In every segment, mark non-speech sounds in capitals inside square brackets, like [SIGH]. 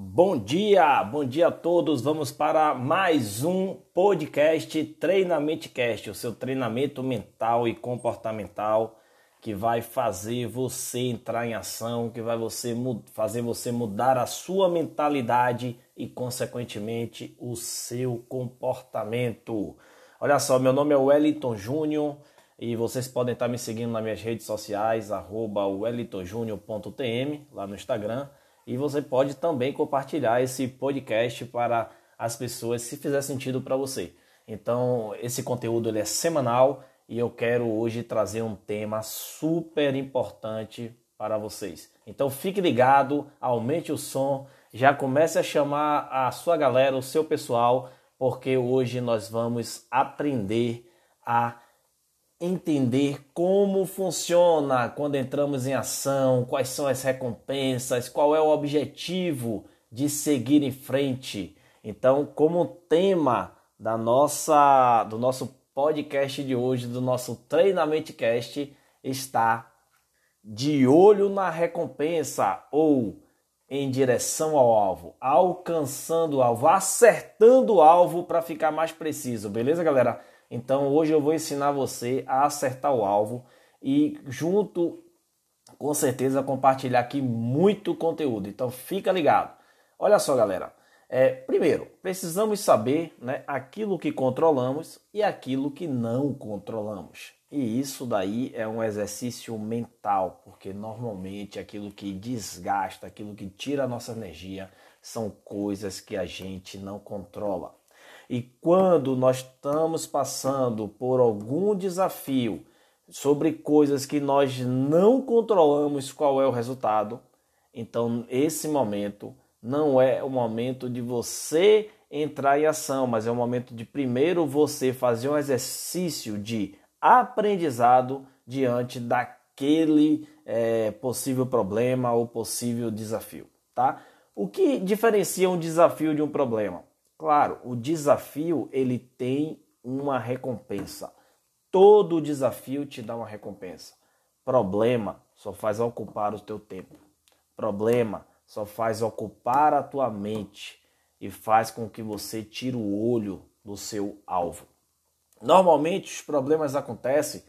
Bom dia, bom dia a todos. Vamos para mais um podcast Treinamento Cast, o seu treinamento mental e comportamental que vai fazer você entrar em ação, que vai você fazer você mudar a sua mentalidade e consequentemente o seu comportamento. Olha só, meu nome é Wellington Júnior e vocês podem estar me seguindo nas minhas redes sociais, wellingtonjunior.tm, lá no Instagram. E você pode também compartilhar esse podcast para as pessoas, se fizer sentido para você. Então, esse conteúdo ele é semanal e eu quero hoje trazer um tema super importante para vocês. Então, fique ligado, aumente o som, já comece a chamar a sua galera, o seu pessoal, porque hoje nós vamos aprender a entender como funciona quando entramos em ação, quais são as recompensas, qual é o objetivo de seguir em frente. Então, como tema da nossa do nosso podcast de hoje, do nosso treinamento cast está de olho na recompensa ou em direção ao alvo, alcançando o alvo, acertando o alvo para ficar mais preciso, beleza, galera? Então hoje eu vou ensinar você a acertar o alvo e junto com certeza compartilhar aqui muito conteúdo. Então fica ligado. Olha só, galera. É, primeiro, precisamos saber né, aquilo que controlamos e aquilo que não controlamos. E isso daí é um exercício mental, porque normalmente aquilo que desgasta, aquilo que tira a nossa energia, são coisas que a gente não controla. E quando nós estamos passando por algum desafio sobre coisas que nós não controlamos qual é o resultado, então esse momento não é o momento de você entrar em ação, mas é o momento de primeiro você fazer um exercício de aprendizado diante daquele é, possível problema ou possível desafio, tá? O que diferencia um desafio de um problema? Claro, o desafio ele tem uma recompensa. Todo desafio te dá uma recompensa. Problema só faz ocupar o teu tempo. Problema só faz ocupar a tua mente e faz com que você tire o olho do seu alvo. Normalmente os problemas acontecem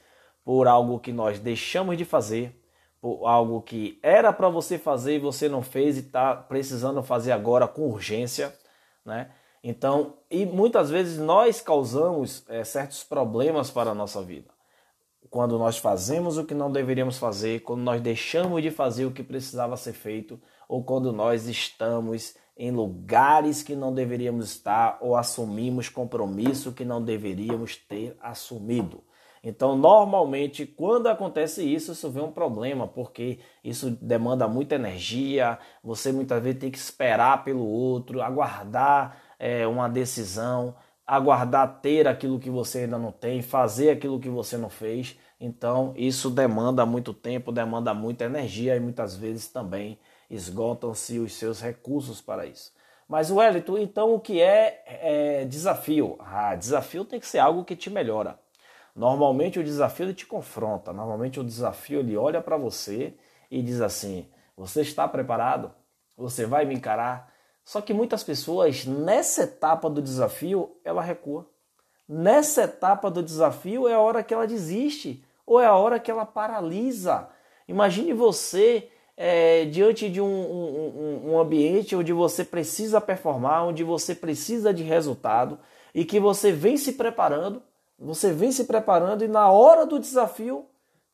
por algo que nós deixamos de fazer, por algo que era para você fazer e você não fez e está precisando fazer agora com urgência, né? Então, e muitas vezes nós causamos é, certos problemas para a nossa vida. Quando nós fazemos o que não deveríamos fazer, quando nós deixamos de fazer o que precisava ser feito, ou quando nós estamos em lugares que não deveríamos estar, ou assumimos compromisso que não deveríamos ter assumido. Então, normalmente, quando acontece isso, isso vem um problema, porque isso demanda muita energia, você muitas vezes tem que esperar pelo outro, aguardar é, uma decisão, aguardar ter aquilo que você ainda não tem, fazer aquilo que você não fez. Então, isso demanda muito tempo, demanda muita energia e muitas vezes também esgotam-se os seus recursos para isso. Mas, Wellington, então o que é, é desafio? Ah, desafio tem que ser algo que te melhora. Normalmente o desafio ele te confronta, normalmente o desafio ele olha para você e diz assim: Você está preparado? Você vai me encarar? Só que muitas pessoas, nessa etapa do desafio, ela recua. Nessa etapa do desafio é a hora que ela desiste ou é a hora que ela paralisa. Imagine você é, diante de um, um, um ambiente onde você precisa performar, onde você precisa de resultado e que você vem se preparando, você vem se preparando e na hora do desafio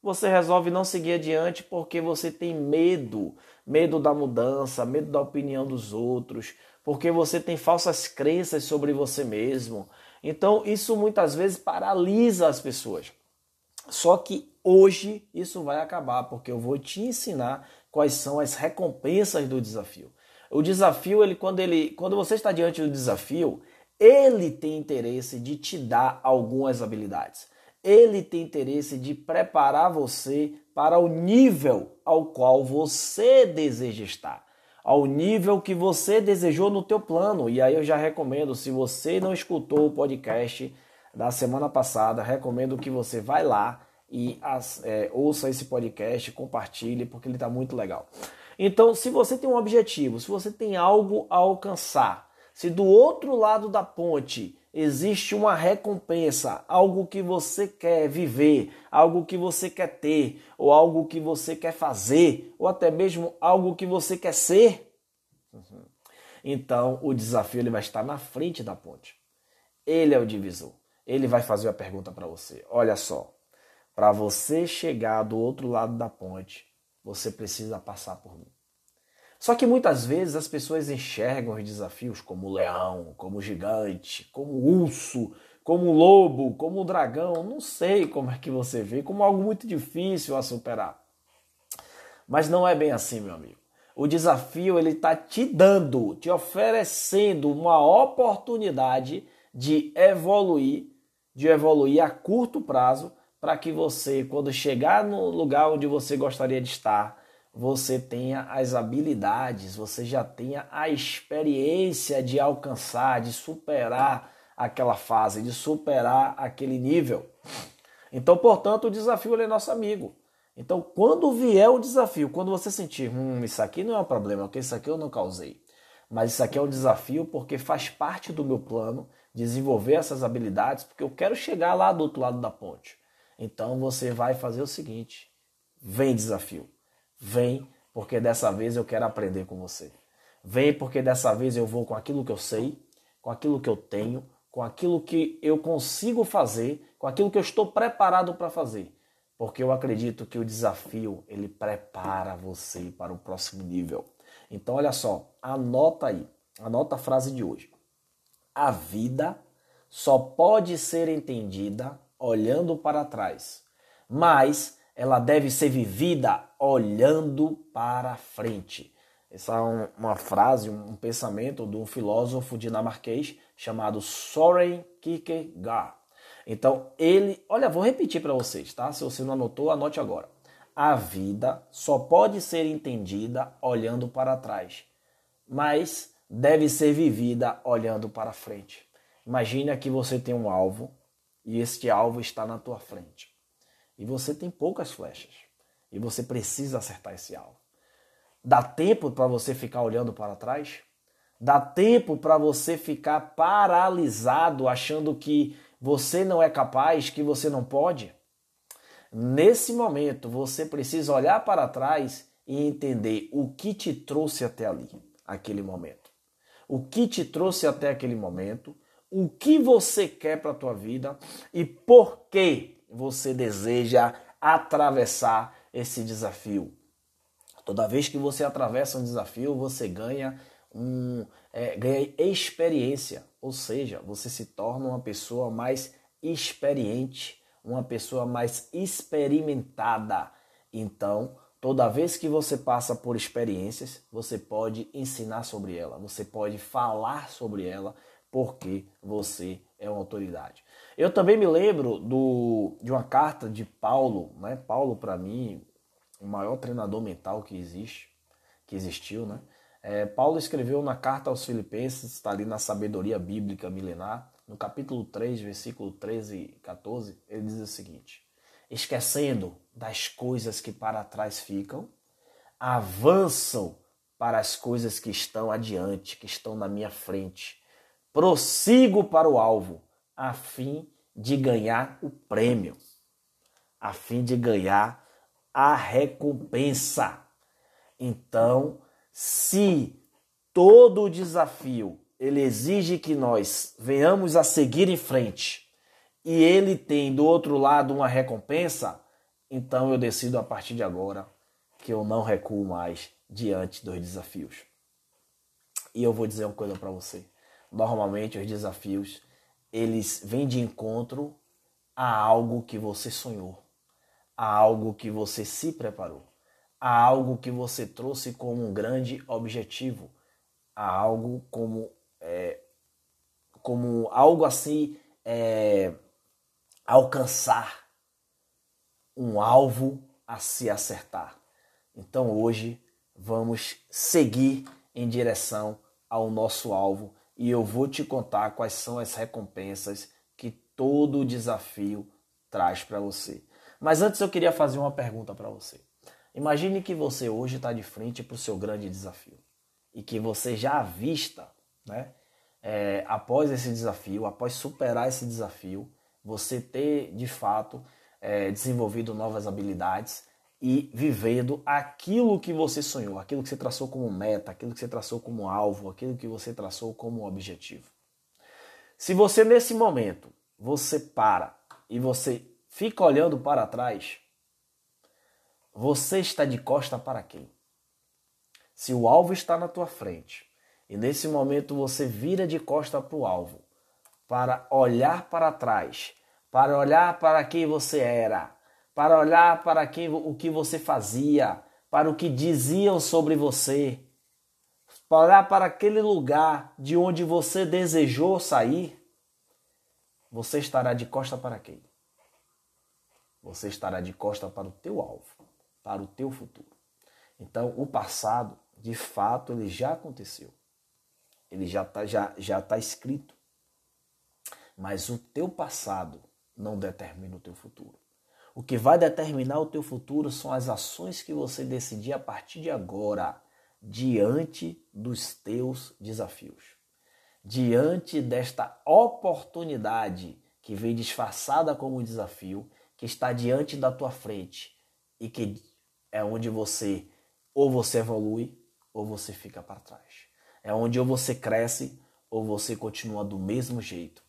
você resolve não seguir adiante porque você tem medo, medo da mudança, medo da opinião dos outros, porque você tem falsas crenças sobre você mesmo. Então, isso muitas vezes paralisa as pessoas. Só que hoje isso vai acabar, porque eu vou te ensinar quais são as recompensas do desafio. O desafio, ele quando ele, quando você está diante do desafio, ele tem interesse de te dar algumas habilidades ele tem interesse de preparar você para o nível ao qual você deseja estar, ao nível que você desejou no teu plano. E aí eu já recomendo, se você não escutou o podcast da semana passada, recomendo que você vai lá e é, ouça esse podcast, compartilhe, porque ele está muito legal. Então, se você tem um objetivo, se você tem algo a alcançar, se do outro lado da ponte existe uma recompensa, algo que você quer viver, algo que você quer ter, ou algo que você quer fazer, ou até mesmo algo que você quer ser, então o desafio ele vai estar na frente da ponte. Ele é o divisor. Ele vai fazer a pergunta para você. Olha só, para você chegar do outro lado da ponte, você precisa passar por mim. Só que muitas vezes as pessoas enxergam os desafios como leão, como gigante, como urso, como lobo, como dragão, não sei como é que você vê, como algo muito difícil a superar. Mas não é bem assim, meu amigo. O desafio ele está te dando, te oferecendo uma oportunidade de evoluir, de evoluir a curto prazo, para que você, quando chegar no lugar onde você gostaria de estar, você tenha as habilidades, você já tenha a experiência de alcançar, de superar aquela fase, de superar aquele nível. Então, portanto, o desafio é nosso amigo. Então, quando vier o desafio, quando você sentir, hum, isso aqui não é um problema, porque isso aqui eu não causei, mas isso aqui é um desafio porque faz parte do meu plano desenvolver essas habilidades, porque eu quero chegar lá do outro lado da ponte. Então, você vai fazer o seguinte: vem desafio. Vem, porque dessa vez eu quero aprender com você. Vem, porque dessa vez eu vou com aquilo que eu sei, com aquilo que eu tenho, com aquilo que eu consigo fazer, com aquilo que eu estou preparado para fazer. Porque eu acredito que o desafio ele prepara você para o próximo nível. Então, olha só, anota aí, anota a frase de hoje. A vida só pode ser entendida olhando para trás, mas ela deve ser vivida olhando para frente. Essa é uma frase, um pensamento de um filósofo dinamarquês chamado Soren Kierkegaard. Então, ele, olha, vou repetir para vocês, tá? Se você não anotou, anote agora. A vida só pode ser entendida olhando para trás, mas deve ser vivida olhando para frente. Imagine que você tem um alvo e este alvo está na tua frente e você tem poucas flechas e você precisa acertar esse alvo. Dá tempo para você ficar olhando para trás? Dá tempo para você ficar paralisado achando que você não é capaz, que você não pode? Nesse momento, você precisa olhar para trás e entender o que te trouxe até ali, aquele momento. O que te trouxe até aquele momento, o que você quer para a tua vida e por que você deseja atravessar esse desafio. Toda vez que você atravessa um desafio, você ganha, um, é, ganha experiência, ou seja, você se torna uma pessoa mais experiente, uma pessoa mais experimentada. Então, toda vez que você passa por experiências, você pode ensinar sobre ela, você pode falar sobre ela, porque você é uma autoridade. Eu também me lembro do, de uma carta de Paulo, né? Paulo, para mim, o maior treinador mental que existe, que existiu, né? É, Paulo escreveu na carta aos Filipenses, está ali na sabedoria bíblica milenar, no capítulo 3, versículo 13 e 14, ele diz o seguinte: Esquecendo das coisas que para trás ficam, avançam para as coisas que estão adiante, que estão na minha frente. Prossigo para o alvo, a fim de ganhar o prêmio, a fim de ganhar a recompensa. Então, se todo o desafio ele exige que nós venhamos a seguir em frente e ele tem do outro lado uma recompensa, então eu decido a partir de agora que eu não recuo mais diante dos desafios. E eu vou dizer uma coisa para você. Normalmente os desafios eles vêm de encontro a algo que você sonhou, a algo que você se preparou, a algo que você trouxe como um grande objetivo, a algo como é, como algo assim é, alcançar um alvo a se acertar. Então hoje vamos seguir em direção ao nosso alvo e eu vou te contar quais são as recompensas que todo desafio traz para você. Mas antes eu queria fazer uma pergunta para você. Imagine que você hoje está de frente para o seu grande desafio e que você já avista, né, é, após esse desafio, após superar esse desafio, você ter de fato é, desenvolvido novas habilidades e vivendo aquilo que você sonhou, aquilo que você traçou como meta, aquilo que você traçou como alvo, aquilo que você traçou como objetivo. Se você nesse momento você para e você fica olhando para trás, você está de costa para quem? Se o alvo está na tua frente e nesse momento você vira de costa para o alvo, para olhar para trás, para olhar para quem você era, para olhar para quem, o que você fazia, para o que diziam sobre você, para olhar para aquele lugar de onde você desejou sair, você estará de costa para quem? Você estará de costa para o teu alvo, para o teu futuro. Então, o passado, de fato, ele já aconteceu. Ele já está já, já tá escrito. Mas o teu passado não determina o teu futuro. O que vai determinar o teu futuro são as ações que você decidir a partir de agora, diante dos teus desafios. Diante desta oportunidade que vem disfarçada como desafio, que está diante da tua frente e que é onde você ou você evolui ou você fica para trás. É onde ou você cresce ou você continua do mesmo jeito.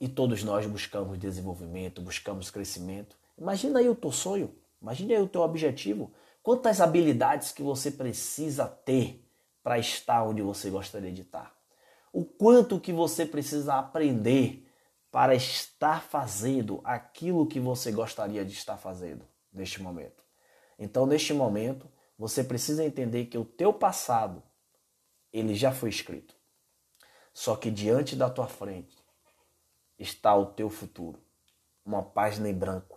E todos nós buscamos desenvolvimento, buscamos crescimento, Imagina aí o teu sonho, imagina aí o teu objetivo. Quantas habilidades que você precisa ter para estar onde você gostaria de estar? O quanto que você precisa aprender para estar fazendo aquilo que você gostaria de estar fazendo neste momento. Então, neste momento, você precisa entender que o teu passado ele já foi escrito. Só que diante da tua frente está o teu futuro, uma página em branco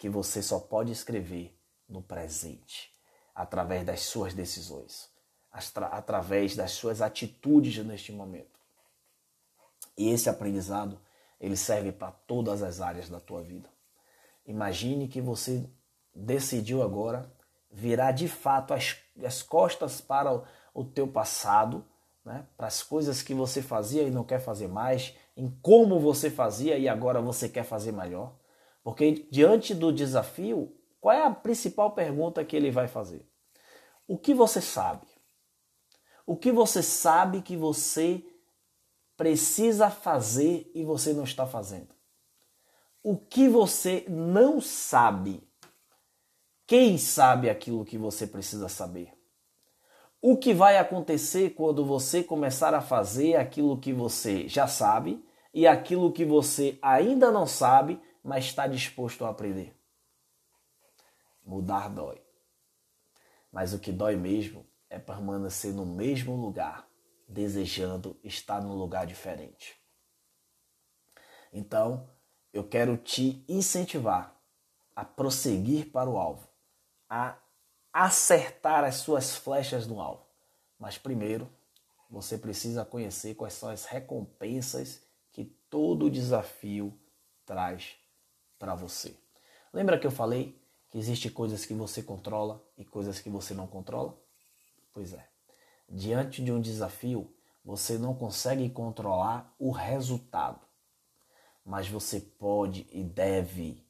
que você só pode escrever no presente, através das suas decisões, através das suas atitudes neste momento. E esse aprendizado, ele serve para todas as áreas da tua vida. Imagine que você decidiu agora virar de fato as, as costas para o, o teu passado, né? para as coisas que você fazia e não quer fazer mais, em como você fazia e agora você quer fazer melhor. Porque diante do desafio, qual é a principal pergunta que ele vai fazer? O que você sabe? O que você sabe que você precisa fazer e você não está fazendo? O que você não sabe? Quem sabe aquilo que você precisa saber? O que vai acontecer quando você começar a fazer aquilo que você já sabe e aquilo que você ainda não sabe, mas está disposto a aprender. Mudar dói. Mas o que dói mesmo é permanecer no mesmo lugar, desejando estar num lugar diferente. Então, eu quero te incentivar a prosseguir para o alvo, a acertar as suas flechas no alvo. Mas primeiro, você precisa conhecer quais são as recompensas que todo desafio traz para você. Lembra que eu falei que existe coisas que você controla e coisas que você não controla? Pois é. Diante de um desafio, você não consegue controlar o resultado, mas você pode e deve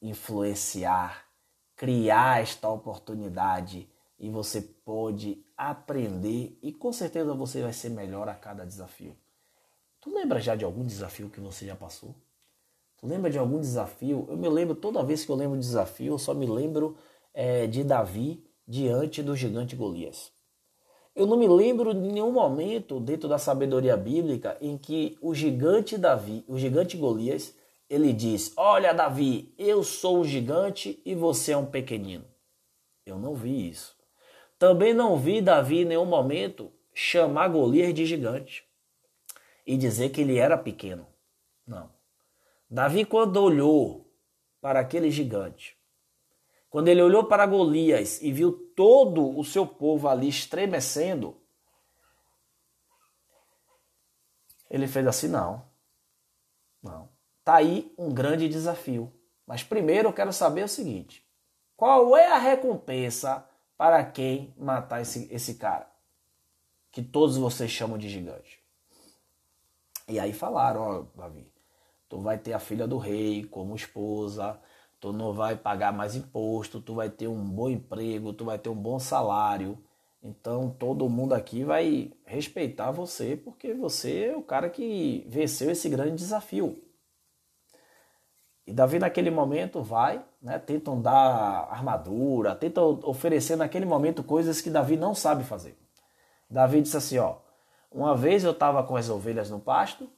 influenciar, criar esta oportunidade e você pode aprender e com certeza você vai ser melhor a cada desafio. Tu lembra já de algum desafio que você já passou? Tu lembra de algum desafio? Eu me lembro, toda vez que eu lembro de desafio, eu só me lembro é, de Davi diante do gigante Golias. Eu não me lembro de nenhum momento dentro da sabedoria bíblica em que o gigante Davi, o gigante Golias, ele diz: Olha, Davi, eu sou um gigante e você é um pequenino. Eu não vi isso. Também não vi Davi em nenhum momento chamar Golias de gigante e dizer que ele era pequeno. Não. Davi, quando olhou para aquele gigante, quando ele olhou para Golias e viu todo o seu povo ali estremecendo, ele fez assim: não, não. Tá aí um grande desafio. Mas primeiro eu quero saber o seguinte: Qual é a recompensa para quem matar esse, esse cara? Que todos vocês chamam de gigante. E aí falaram, ó, Davi, tu vai ter a filha do rei como esposa, tu não vai pagar mais imposto, tu vai ter um bom emprego, tu vai ter um bom salário. Então todo mundo aqui vai respeitar você porque você é o cara que venceu esse grande desafio. E Davi naquele momento vai, né, tentam dar armadura, tentam oferecer naquele momento coisas que Davi não sabe fazer. Davi disse assim, ó, uma vez eu estava com as ovelhas no pasto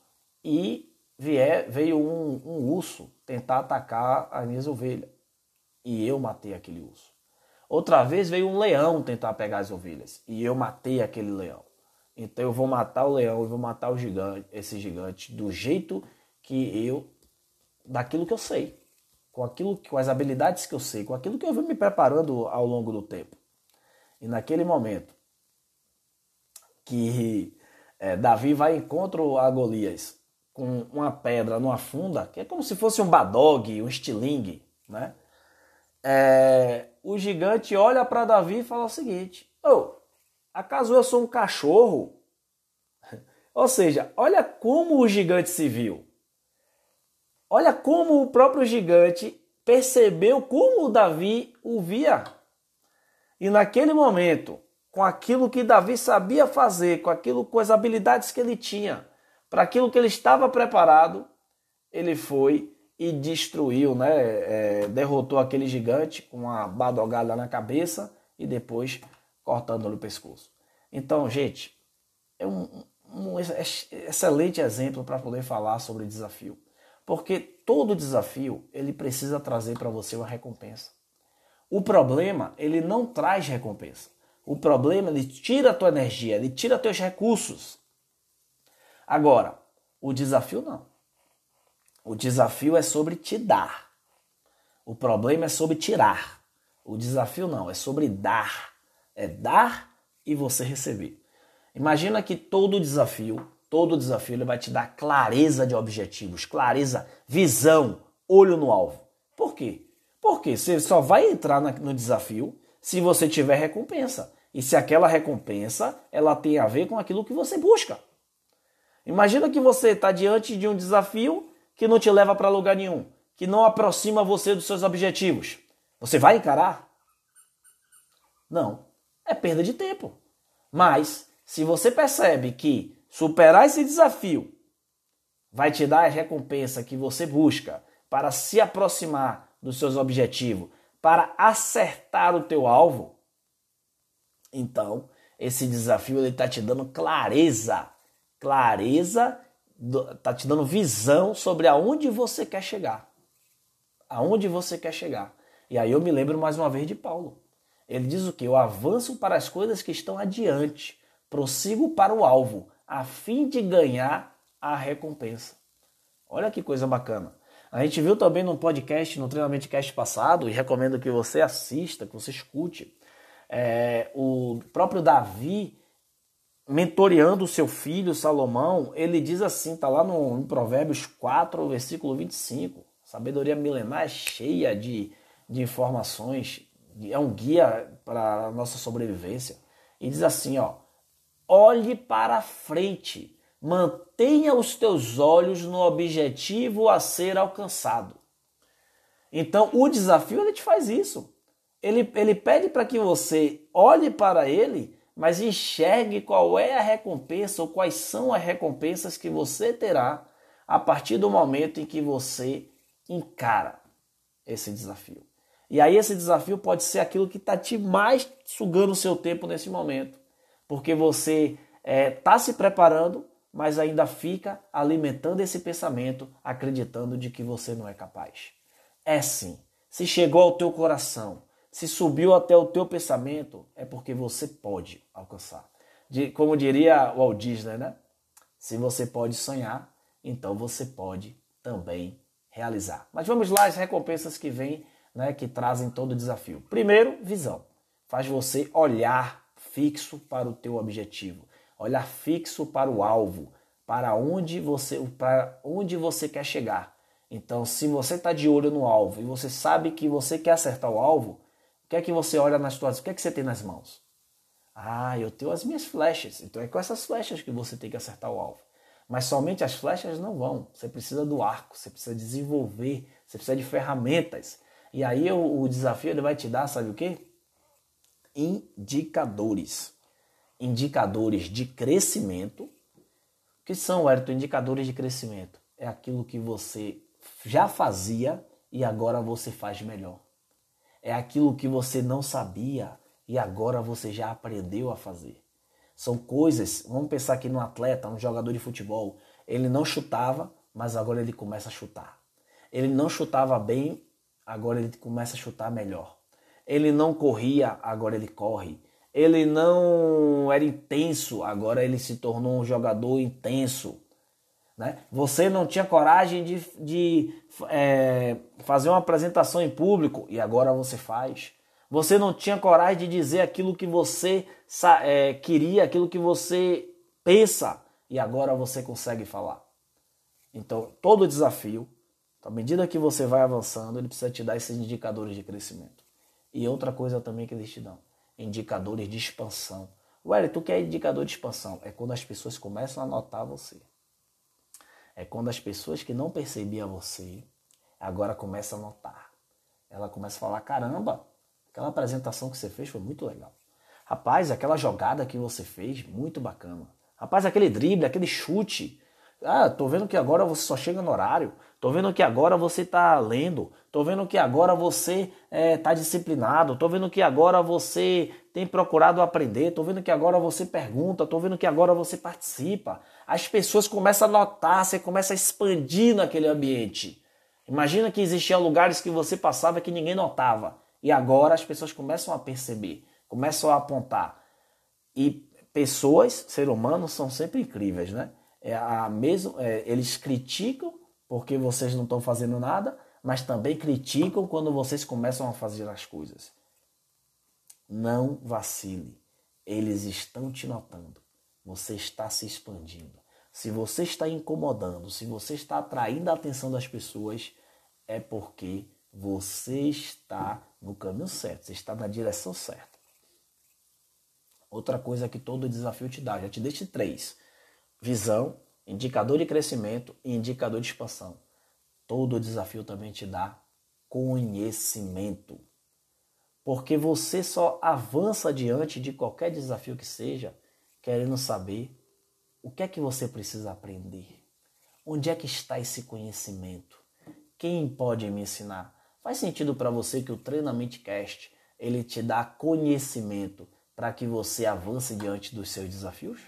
e vier, veio um, um urso tentar atacar as minhas ovelhas. E eu matei aquele urso. Outra vez veio um leão tentar pegar as ovelhas. E eu matei aquele leão. Então eu vou matar o leão, eu vou matar o gigante, esse gigante do jeito que eu, daquilo que eu sei, com aquilo, com as habilidades que eu sei, com aquilo que eu vim me preparando ao longo do tempo. E naquele momento que é, Davi vai encontro a Golias com uma pedra numa funda, que é como se fosse um badog, um estilingue, né? É, o gigante olha para Davi e fala o seguinte: oh, acaso eu sou um cachorro? [LAUGHS] Ou seja, olha como o gigante se viu. Olha como o próprio gigante percebeu como o Davi o via. E naquele momento, com aquilo que Davi sabia fazer, com aquilo, com as habilidades que ele tinha, para aquilo que ele estava preparado, ele foi e destruiu, né? É, derrotou aquele gigante com uma badogada na cabeça e depois cortando-lhe o pescoço. Então, gente, é um, um excelente exemplo para poder falar sobre desafio. Porque todo desafio ele precisa trazer para você uma recompensa. O problema, ele não traz recompensa. O problema, ele tira a tua energia, ele tira teus recursos. Agora, o desafio não. O desafio é sobre te dar. O problema é sobre tirar. O desafio não, é sobre dar. É dar e você receber. Imagina que todo desafio, todo desafio ele vai te dar clareza de objetivos, clareza, visão, olho no alvo. Por quê? Porque você só vai entrar no desafio se você tiver recompensa. E se aquela recompensa ela tem a ver com aquilo que você busca. Imagina que você está diante de um desafio que não te leva para lugar nenhum, que não aproxima você dos seus objetivos. Você vai encarar? Não. É perda de tempo. Mas, se você percebe que superar esse desafio vai te dar a recompensa que você busca para se aproximar dos seus objetivos, para acertar o teu alvo, então esse desafio está te dando clareza, clareza tá te dando visão sobre aonde você quer chegar. Aonde você quer chegar. E aí eu me lembro mais uma vez de Paulo. Ele diz o que? Eu avanço para as coisas que estão adiante, prossigo para o alvo, a fim de ganhar a recompensa. Olha que coisa bacana. A gente viu também no podcast, no treinamento cast passado, e recomendo que você assista, que você escute. É, o próprio Davi mentoreando o seu filho Salomão, ele diz assim, está lá no, no, Provérbios 4, versículo 25. Sabedoria milenar é cheia de, de informações, é um guia para a nossa sobrevivência. E diz assim, ó, olhe para frente, mantenha os teus olhos no objetivo a ser alcançado. Então, o desafio ele te faz isso. Ele, ele pede para que você olhe para ele mas enxergue qual é a recompensa ou quais são as recompensas que você terá a partir do momento em que você encara esse desafio. E aí esse desafio pode ser aquilo que está te mais sugando o seu tempo nesse momento, porque você está é, tá se preparando, mas ainda fica alimentando esse pensamento, acreditando de que você não é capaz. É sim. Se chegou ao teu coração, se subiu até o teu pensamento, é porque você pode alcançar. De, como diria Walt Disney, né? Se você pode sonhar, então você pode também realizar. Mas vamos lá as recompensas que vêm, né, que trazem todo o desafio. Primeiro, visão. Faz você olhar fixo para o teu objetivo, olhar fixo para o alvo, para onde você, para onde você quer chegar. Então, se você está de olho no alvo e você sabe que você quer acertar o alvo, O que é que você olha nas tuas, o que é que você tem nas mãos? Ah, eu tenho as minhas flechas. Então é com essas flechas que você tem que acertar o alvo. Mas somente as flechas não vão. Você precisa do arco, você precisa desenvolver, você precisa de ferramentas. E aí o, o desafio ele vai te dar, sabe o quê? Indicadores. Indicadores de crescimento. O que são, Hérito, indicadores de crescimento? É aquilo que você já fazia e agora você faz melhor. É aquilo que você não sabia e agora você já aprendeu a fazer. São coisas, vamos pensar aqui no atleta, um jogador de futebol, ele não chutava, mas agora ele começa a chutar. Ele não chutava bem, agora ele começa a chutar melhor. Ele não corria, agora ele corre. Ele não era intenso, agora ele se tornou um jogador intenso. Né? Você não tinha coragem de, de é, fazer uma apresentação em público e agora você faz. Você não tinha coragem de dizer aquilo que você é, queria, aquilo que você pensa, e agora você consegue falar. Então, todo desafio, à medida que você vai avançando, ele precisa te dar esses indicadores de crescimento. E outra coisa também que eles te dão, indicadores de expansão. Ué, tu quer indicador de expansão? É quando as pessoas começam a notar você. É quando as pessoas que não percebiam você, agora começam a notar. Ela começa a falar, caramba, Aquela apresentação que você fez foi muito legal. Rapaz, aquela jogada que você fez, muito bacana. Rapaz, aquele drible, aquele chute. Ah, tô vendo que agora você só chega no horário. Tô vendo que agora você tá lendo. Tô vendo que agora você é, tá disciplinado. Tô vendo que agora você tem procurado aprender. Tô vendo que agora você pergunta. Tô vendo que agora você participa. As pessoas começam a notar, você começa a expandir naquele ambiente. Imagina que existiam lugares que você passava que ninguém notava. E agora as pessoas começam a perceber, começam a apontar. E pessoas, ser humanos, são sempre incríveis, né? É a mesmo, é, eles criticam porque vocês não estão fazendo nada, mas também criticam quando vocês começam a fazer as coisas. Não vacile. Eles estão te notando. Você está se expandindo. Se você está incomodando, se você está atraindo a atenção das pessoas, é porque você está no caminho certo, você está na direção certa. Outra coisa que todo desafio te dá, já te deixe três: visão, indicador de crescimento e indicador de expansão. Todo desafio também te dá conhecimento. Porque você só avança diante de qualquer desafio que seja, querendo saber o que é que você precisa aprender. Onde é que está esse conhecimento? Quem pode me ensinar? Faz sentido para você que o Treinamento Cast ele te dá conhecimento para que você avance diante dos seus desafios?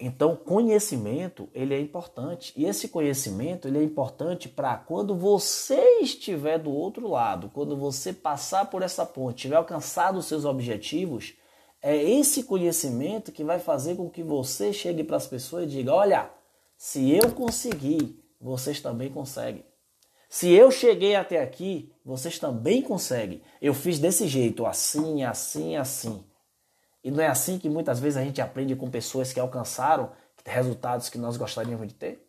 Então, conhecimento, ele é importante. E esse conhecimento, ele é importante para quando você estiver do outro lado, quando você passar por essa ponte, tiver alcançado os seus objetivos, é esse conhecimento que vai fazer com que você chegue para as pessoas e diga: "Olha, se eu conseguir, vocês também conseguem". Se eu cheguei até aqui, vocês também conseguem. Eu fiz desse jeito, assim, assim, assim. E não é assim que muitas vezes a gente aprende com pessoas que alcançaram resultados que nós gostaríamos de ter?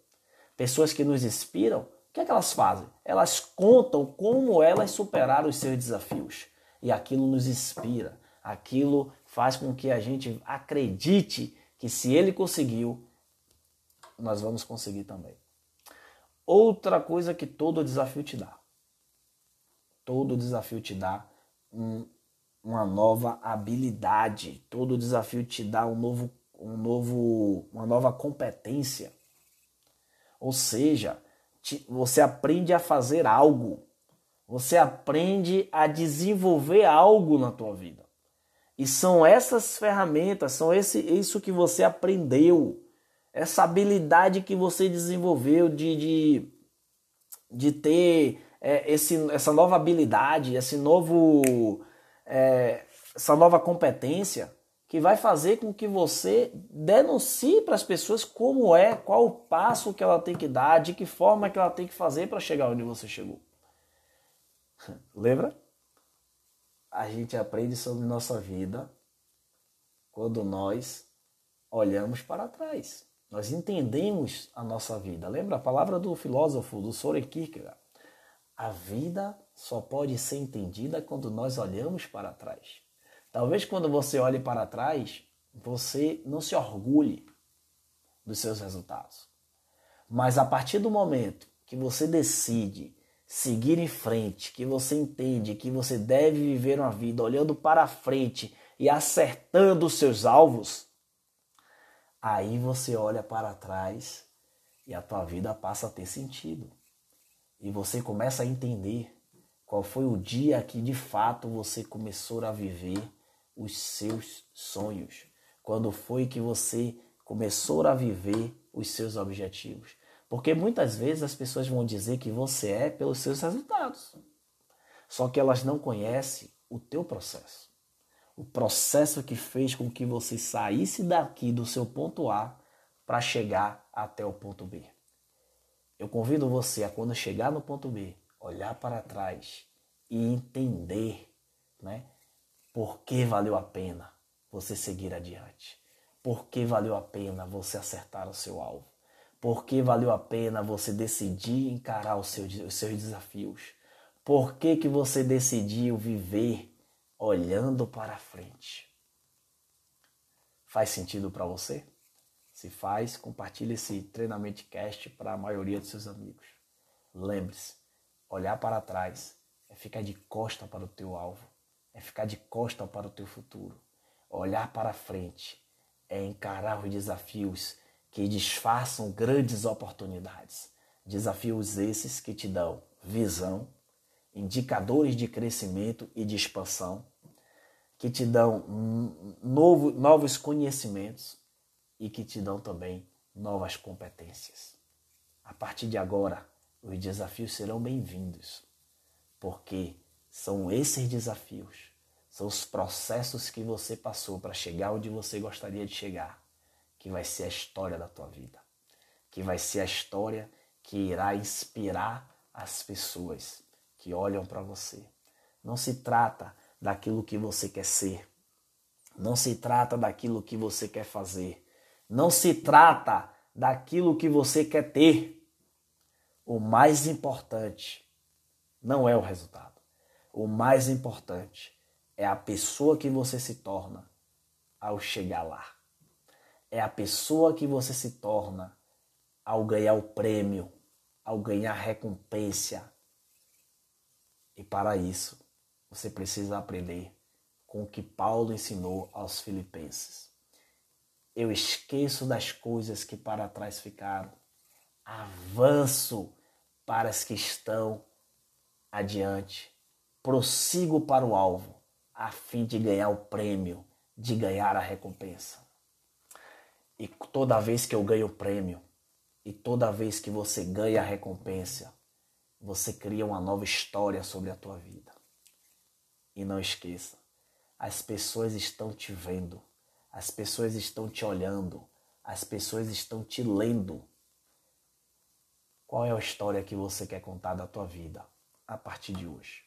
Pessoas que nos inspiram, o que é que elas fazem? Elas contam como elas superaram os seus desafios. E aquilo nos inspira. Aquilo faz com que a gente acredite que se ele conseguiu, nós vamos conseguir também. Outra coisa que todo desafio te dá. Todo desafio te dá um, uma nova habilidade. Todo desafio te dá um novo, um novo, uma nova competência. Ou seja, te, você aprende a fazer algo. Você aprende a desenvolver algo na tua vida. E são essas ferramentas, são esse, isso que você aprendeu essa habilidade que você desenvolveu de, de, de ter é, esse, essa nova habilidade, esse novo, é, essa nova competência que vai fazer com que você denuncie para as pessoas como é, qual o passo que ela tem que dar, de que forma que ela tem que fazer para chegar onde você chegou. [LAUGHS] Lembra? A gente aprende sobre nossa vida quando nós olhamos para trás. Nós entendemos a nossa vida. Lembra a palavra do filósofo, do Soren Kierkegaard? A vida só pode ser entendida quando nós olhamos para trás. Talvez quando você olhe para trás, você não se orgulhe dos seus resultados. Mas a partir do momento que você decide seguir em frente, que você entende que você deve viver uma vida olhando para frente e acertando os seus alvos, aí você olha para trás e a tua vida passa a ter sentido. E você começa a entender qual foi o dia que de fato você começou a viver os seus sonhos. Quando foi que você começou a viver os seus objetivos. Porque muitas vezes as pessoas vão dizer que você é pelos seus resultados. Só que elas não conhecem o teu processo. O processo que fez com que você saísse daqui do seu ponto A para chegar até o ponto B. Eu convido você a quando chegar no ponto B, olhar para trás e entender, né, por que valeu a pena você seguir adiante. Por que valeu a pena você acertar o seu alvo? Por que valeu a pena você decidir encarar os seus, os seus desafios? Por que, que você decidiu viver olhando para frente? Faz sentido para você? Se faz, compartilhe esse treinamento cast para a maioria dos seus amigos. Lembre-se, olhar para trás é ficar de costa para o teu alvo, é ficar de costa para o teu futuro. Olhar para frente é encarar os desafios que disfarçam grandes oportunidades. Desafios esses que te dão visão, indicadores de crescimento e de expansão, que te dão novo, novos conhecimentos e que te dão também novas competências. A partir de agora, os desafios serão bem-vindos, porque são esses desafios, são os processos que você passou para chegar onde você gostaria de chegar que vai ser a história da tua vida, que vai ser a história que irá inspirar as pessoas que olham para você. Não se trata daquilo que você quer ser, não se trata daquilo que você quer fazer, não se trata daquilo que você quer ter. O mais importante não é o resultado. O mais importante é a pessoa que você se torna ao chegar lá é a pessoa que você se torna ao ganhar o prêmio, ao ganhar recompensa. E para isso, você precisa aprender com o que Paulo ensinou aos filipenses. Eu esqueço das coisas que para trás ficaram, avanço para as que estão adiante, prossigo para o alvo, a fim de ganhar o prêmio, de ganhar a recompensa. E toda vez que eu ganho o prêmio, e toda vez que você ganha a recompensa, você cria uma nova história sobre a tua vida. E não esqueça, as pessoas estão te vendo, as pessoas estão te olhando, as pessoas estão te lendo. Qual é a história que você quer contar da tua vida a partir de hoje?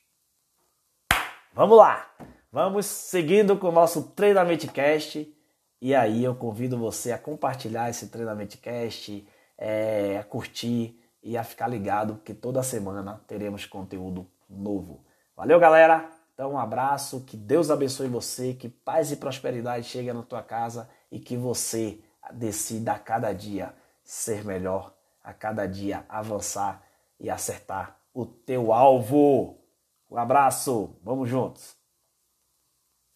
Vamos lá! Vamos seguindo com o nosso treinamento cast e aí eu convido você a compartilhar esse treinamento cast, é, a curtir e a ficar ligado, porque toda semana teremos conteúdo novo. Valeu, galera! Então, um abraço, que Deus abençoe você, que paz e prosperidade cheguem na tua casa e que você decida a cada dia ser melhor, a cada dia avançar e acertar o teu alvo. Um abraço, vamos juntos!